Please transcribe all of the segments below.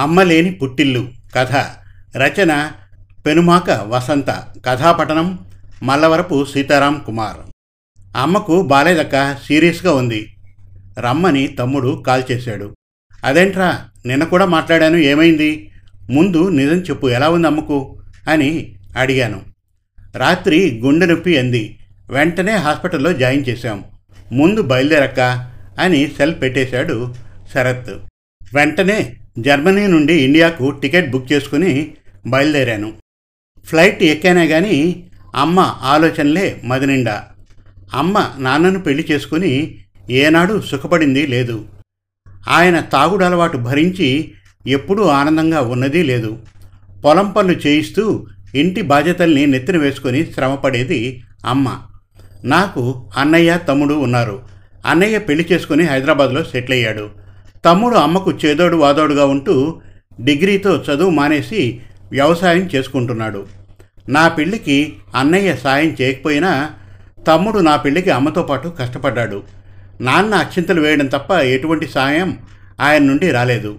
అమ్మలేని పుట్టిల్లు కథ రచన పెనుమాక వసంత కథాపఠనం మల్లవరపు సీతారాం కుమార్. అమ్మకు బాలేదక్క సీరియస్గా ఉంది. రమ్మని తమ్ముడు కాల్ చేశాడు. అదేంట్రా నిన్న కూడా మాట్లాడాను ఏమైంది? ముందు నిజం చెప్పు ఎలా ఉంది అమ్మకు? అని అడిగాను. రాత్రి గుండె నొప్పి అంది. వెంటనే హాస్పిటల్లో జాయిన్ చేశాం. ముందు బయలుదేరక్క అని సెల్ పెట్టేశాడు శరత్. వెంటనే జర్మనీ నుండి ఇండియాకు టికెట్ బుక్ చేసుకుని బయలుదేరాను. ఫ్లైట్ ఎక్కానే కానీ అమ్మ ఆలోచనలే మదినిండా. అమ్మ నాన్నను పెళ్ళి చేసుకుని ఏనాడు సుఖపడింది లేదు. ఆయన తాగుడు అలవాటు భరించి ఎప్పుడూ ఆనందంగా ఉన్నది లేదు. పొలం పనులు చేయిస్తూ ఇంటి బాధ్యతల్ని నెత్తిన వేసుకొని శ్రమపడేది అమ్మ. నాకు అన్నయ్య తమ్ముడు ఉన్నారు. అన్నయ్య పెళ్ళి చేసుకుని హైదరాబాద్లో సెటిల్ అయ్యాడు. తమ్ముడు అమ్మకు చేదోడు వాదోడుగా ఉంటూ డిగ్రీతో చదువు మానేసి వ్యవసాయం చేసుకుంటున్నాడు. నా పెళ్ళికి అన్నయ్య సాయం చేయకపోయినా తమ్ముడు నా పెళ్ళికి అమ్మతో పాటు కష్టపడ్డాడు. నాన్న అక్షింతలు వేయడం తప్ప ఎటువంటి సాయం ఆయన నుండి రాలేదు.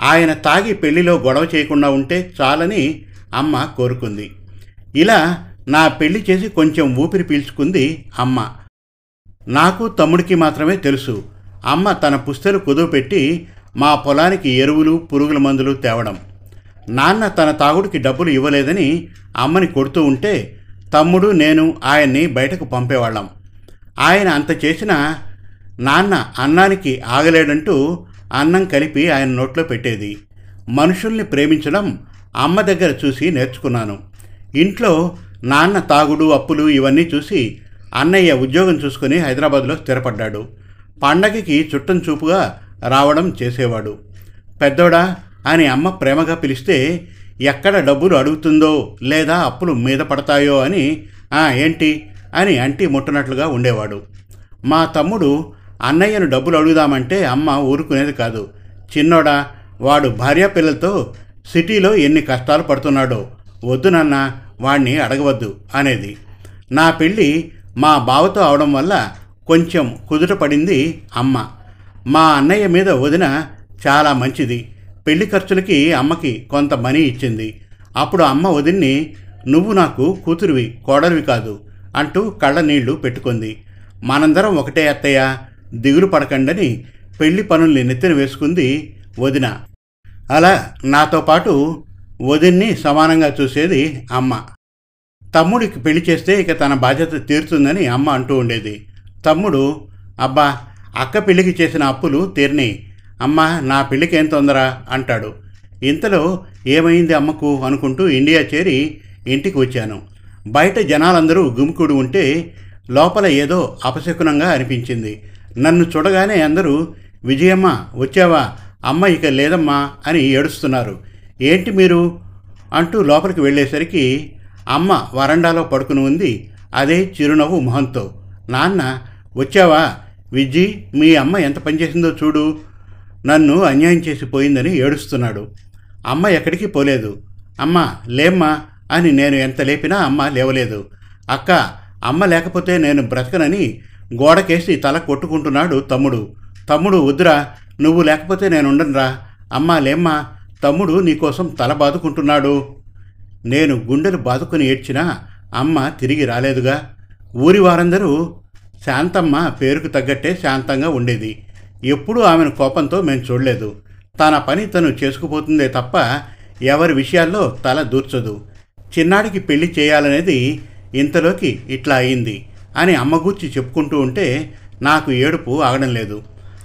ఆయన తాగి పెళ్ళిలో గొడవ చేయకుండా ఉంటే చాలని అమ్మ కోరుకుంది. ఇలా నా పెళ్ళి చేసి కొంచెం ఊపిరి పీల్చుకుంది అమ్మ. నాకు తమ్ముడికి మాత్రమే తెలుసు. అమ్మ తన పుస్తలు కుదువపెట్టి మా పొలానికి ఎరువులు పురుగుల మందులు తేవడం. నాన్న తన తాగుడికి డబ్బులు ఇవ్వలేదని అమ్మని కొడుతూ ఉంటే తమ్ముడు నేను ఆయన్ని బయటకు పంపేవాళ్ళం. ఆయన అంత చేసినా నాన్న అన్నానికి ఆగలేడంటూ అన్నం కలిపి ఆయన నోట్లో పెట్టేది. మనుషుల్ని ప్రేమించడం అమ్మ దగ్గర చూసి నేర్చుకున్నాను. ఇంట్లో నాన్న తాగుడు అప్పులు ఇవన్నీ చూసి అన్నయ్య ఉద్యోగం చూసుకుని హైదరాబాద్లో స్థిరపడ్డాడు. పండగకి చుట్టం చూపుగా రావడం చేసేవాడు. పెద్దోడా అని అమ్మ ప్రేమగా పిలిస్తే ఎక్కడ డబ్బులు అడుగుతుందో లేదా అప్పులు మీద పడతాయో అని ఏంటి? అని అంటి ముట్టనట్లుగా ఉండేవాడు. మా తమ్ముడు అన్నయ్యను డబ్బులు అడుగుదామంటే అమ్మ ఊరుకునేది కాదు. చిన్నోడా వాడు భార్యాపిల్లలతో సిటీలో ఎన్ని కష్టాలు పడుతున్నాడో వద్దు నాన్న వాణ్ణి అడగవద్దు అనేది. నా పెళ్ళి మా బావతో అవడం వల్ల కొంచెం కుదుట పడింది అమ్మ. మా అన్నయ్య మీద వదిన చాలా మంచిది. పెళ్ళి ఖర్చులకి అమ్మకి కొంత మనీ ఇచ్చింది. అప్పుడు అమ్మ వదిన్ని నువ్వు నాకు కూతురివి కోడలివి కాదు అంటూ కళ్ళ నీళ్ళు పెట్టుకుంది. మనందరం ఒకటే అత్తయ్య. దిగులు పడకండని పెళ్ళి పనుల్ని నెత్తిన వేసుకుంది వదిన. అలా నాతో పాటు వదిన్ని సమానంగా చూసేది అమ్మ. తమ్ముడికి పెళ్ళి చేస్తే ఇక తన బాధ్యత తీరుతుందని అమ్మ అంటూ ఉండేది. తమ్ముడు అబ్బా అక్క పెళ్ళికి చేసిన అప్పులు తీరినాయి అమ్మ నా పెళ్ళికి ఏం తొందర? అంటాడు. ఇంతలో ఏమైంది అమ్మకు అనుకుంటూ ఇండియా చేరి ఇంటికి వచ్చాను. బయట జనాలందరూ గుమికూడి ఉంటే లోపల ఏదో అపశకునంగా అనిపించింది. నన్ను చూడగానే అందరూ విజయమ్మ వచ్చావా? అమ్మ ఇక లేదమ్మా అని ఏడుస్తున్నారు. ఏంటి మీరు? అంటూ లోపలికి వెళ్ళేసరికి అమ్మ వరండాలో పడుకుని ఉంది. అదే చిరునవ్వు మొహంతో. నాన్న వచ్చావా? విజ్జి మీ అమ్మ ఎంత పనిచేసిందో చూడు. నన్ను అన్యాయం చేసి పోయిందని ఏడుస్తున్నాడు. అమ్మ ఎక్కడికి పోలేదు. అమ్మ లేమ్మా అని నేను ఎంత లేపినా అమ్మ లేవలేదు. అక్క అమ్మ లేకపోతే నేను బ్రతకనని గోడకేసి తల కొట్టుకుంటున్నాడు తమ్ముడు. తమ్ముడు వద్దురా నువ్వు లేకపోతే నేను ఉండనురా అమ్మ లేమ్మా తమ్ముడు నీకోసం తల బాదుకుంటున్నాడు. నేను గుండెలు బాదుకుని ఏడ్చినా అమ్మ తిరిగి రాలేదుగా. ఊరి వారందరూ శాంతమ్మ పేరుకు తగ్గట్టే శాంతంగా ఉండేది. ఎప్పుడూ ఆమెను కోపంతో మేము చూడలేదు. తన పని తను చేసుకుపోతుందే తప్ప ఎవరి విషయాల్లో తల దూర్చదు. చిన్నాడికి పెళ్ళి చేయాలనేది ఇంతలోకి ఇట్లా అయింది అని అమ్మ గూర్చి చెప్పుకుంటూ ఉంటే నాకు ఏడుపు ఆగడం లేదు.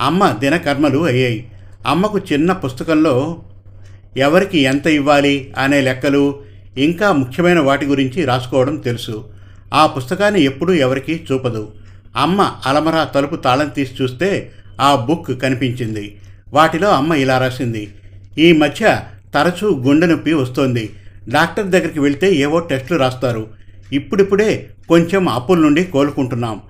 అమ్మ దినకర్మలు అయ్యాయి. అమ్మకు చిన్న పుస్తకంలో ఎవరికి ఎంత ఇవ్వాలి అనే లెక్కలు ఇంకా ముఖ్యమైన వాటి గురించి రాసుకోవడం తెలుసు. ఆ పుస్తకాన్ని ఎప్పుడూ ఎవరికీ చూపదు. అమ్మ అలమరా తలుపు తాళం తీసి చూస్తే ఆ బుక్ కనిపించింది. వాటిలో అమ్మ ఇలా రాసింది. ఈ మధ్య తరచూ గుండె నొప్పి వస్తోంది. డాక్టర్ దగ్గరికి వెళ్తే ఏవో టెస్టులు రాస్తారు. ఇప్పుడిప్పుడే కొంచెం అప్పుల నుండి కోలుకుంటున్నాం.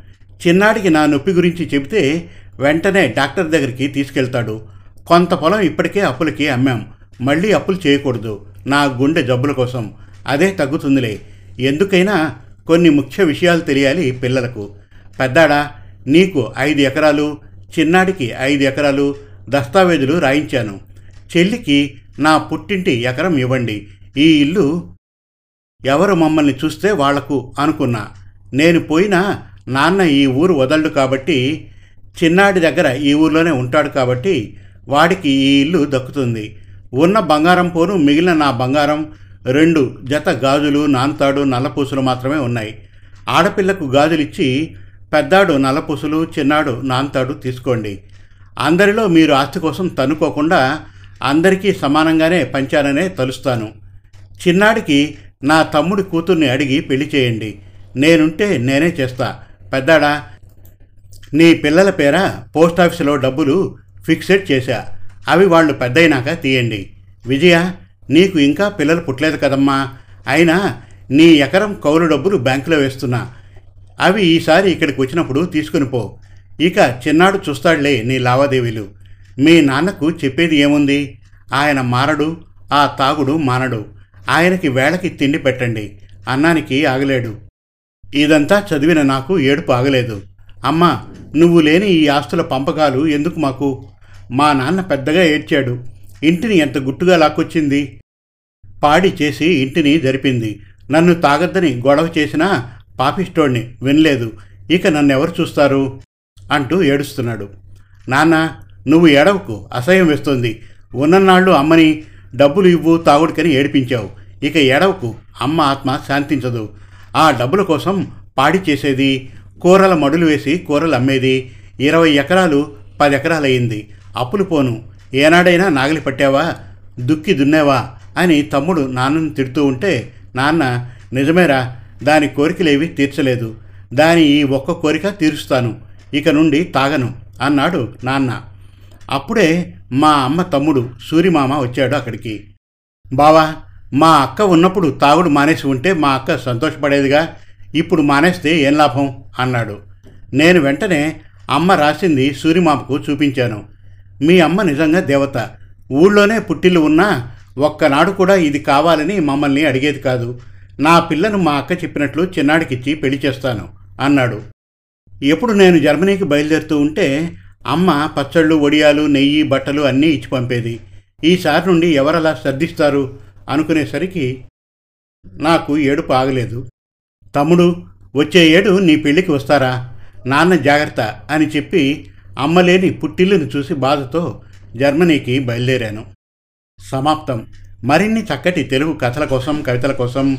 చిన్నాడికి నా నొప్పి గురించి చెబితే వెంటనే డాక్టర్ దగ్గరికి తీసుకెళ్తాడు. కొంత పొలం ఇప్పటికే అప్పులకి అమ్మాం. మళ్ళీ అప్పులు చేయకూడదు. నా గుండె జబ్బుల కోసం. అదే తగ్గుతుందిలే. ఎందుకైనా కొన్ని ముఖ్య విషయాలు తెలియాలి పిల్లలకు. పెద్దాడా? నీకు ఐదు ఎకరాలు చిన్నాడికి ఐదు ఎకరాలు దస్తావేజులు రాయించాను. చెల్లికి నా పుట్టింటి ఎకరం ఇవ్వండి. ఈ ఇల్లు ఎవరు మమ్మల్ని చూస్తే వాళ్ళకు అనుకున్నా. నేను పోయినా నాన్న ఈ ఊరు వదలడు కాబట్టి చిన్నాడి దగ్గర ఈ ఊర్లోనే ఉంటాడు కాబట్టి వాడికి ఈ ఇల్లు దక్కుతుంది. ఉన్న బంగారం పోను మిగిలిన నా బంగారం రెండు జత గాజులు నాన్తాడు నల్లపూసలు మాత్రమే ఉన్నాయి. ఆడపిల్లకు గాజులిచ్చి పెద్దాడు నలపుసులు చిన్నాడు నాంతాడు తీసుకోండి. అందరిలో మీరు ఆస్తి కోసం తనుకోకుండా అందరికీ సమానంగానే పంచాననే తలుస్తాను. చిన్నాడికి నా తమ్ముడి కూతుర్ని అడిగి పెళ్ళి చేయండి. నేనుంటే నేనే చేస్తా. పెద్దాడా నీ పిల్లల పేర పోస్ట్ ఆఫీసులో డబ్బులు ఫిక్సెడ్ చేశా. అవి వాళ్ళు పెద్దయినాక తీయండి. విజయ నీకు ఇంకా పిల్లలు పుట్టలేదు కదమ్మా. అయినా నీ ఎకరం కౌలు డబ్బులు బ్యాంకులో వేస్తున్నా. అవి ఈసారి ఇక్కడికి వచ్చినప్పుడు తీసుకుని పో. ఇక చిన్నాడు చూస్తాడులే నీ లావాదేవీలు. మీ నాన్నకు చెప్పేది ఏముంది? ఆయన మారడు ఆ తాగుడు మానడు. ఆయనకి వేళకి తిండి పెట్టండి. అన్నానికి ఆగలేడు. ఇదంతా చదివిన నాకు ఏడుపు ఆగలేదు. అమ్మా నువ్వు లేని ఈ ఆస్తుల పంపకాలు ఎందుకు మాకు? మా నాన్న పెద్దగా ఏడ్చాడు. ఇంటిని ఎంత గుట్టుగా లాక్కొచ్చింది? పాడి చేసి ఇంటిని జరిపింది. నన్ను తాగద్దని గొడవ చేసినా పాపిష్టోణ్ణి వినలేదు. ఇక నన్నెవరు చూస్తారు? అంటూ ఏడుస్తున్నాడు. నాన్న నువ్వు ఏడవకు అసహ్యం వేస్తుంది. ఉన్ననాళ్ళు అమ్మని డబ్బులు ఇవ్వు తాగుడికని ఏడిపించావు. ఇక ఏడవకు అమ్మ ఆత్మ శాంతించదు. ఆ డబ్బుల కోసం పాడి చేసేది కూరల మడులు వేసి కూరలు అమ్మేది. ఇరవై ఎకరాలు పది ఎకరాలయ్యింది. అప్పులు పోను. ఏనాడైనా నాగలి పట్టావా? దుక్కి దున్నేవా? అని తమ్ముడు నాన్నను తిడుతూ ఉంటే నాన్న నిజమేరా దాని కోరికలేవి తీర్చలేదు. దాని ఈ ఒక్క కోరిక తీరుస్తాను. ఇక నుండి తాగను అన్నాడు నాన్న. అప్పుడే మా అమ్మ తమ్ముడు సూరిమామ వచ్చాడు అక్కడికి. బావా మా అక్క ఉన్నప్పుడు తాగుడు మానేసి ఉంటే మా అక్క సంతోషపడేదిగా ఇప్పుడు మానేస్తే ఏం లాభం? అన్నాడు. నేను వెంటనే అమ్మ రాసింది సూరిమామకు చూపించాను. మీ అమ్మ నిజంగా దేవత. ఊళ్ళోనే పుట్టిల్లు ఉన్నా ఒక్కనాడు కూడా ఇది కావాలని మమ్మల్ని అడిగేది కాదు. నా పిల్లను మా అక్క చెప్పినట్లు చిన్నాడికిచ్చి పెళ్ళి చేస్తాను అన్నాడు. ఎప్పుడు నేను జర్మనీకి బయలుదేరుతూ ఉంటే అమ్మ పచ్చళ్ళు వడియాలు నెయ్యి బట్టలు అన్నీ ఇచ్చి పంపేది. ఈసారి నుండి ఎవరలా శ్రద్ధిస్తారు? అనుకునేసరికి నాకు ఏడుపు ఆగలేదు. తమ్ముడు వచ్చే ఏడు నీ పెళ్ళికి వస్తారా? నాన్న జాగ్రత్త అని చెప్పి అమ్మలేని పుట్టిల్లును చూసి బాధతో జర్మనీకి బయలుదేరాను. సమాప్తం. మరిన్ని చక్కటి తెలుగు కథల కోసం కవితల కోసం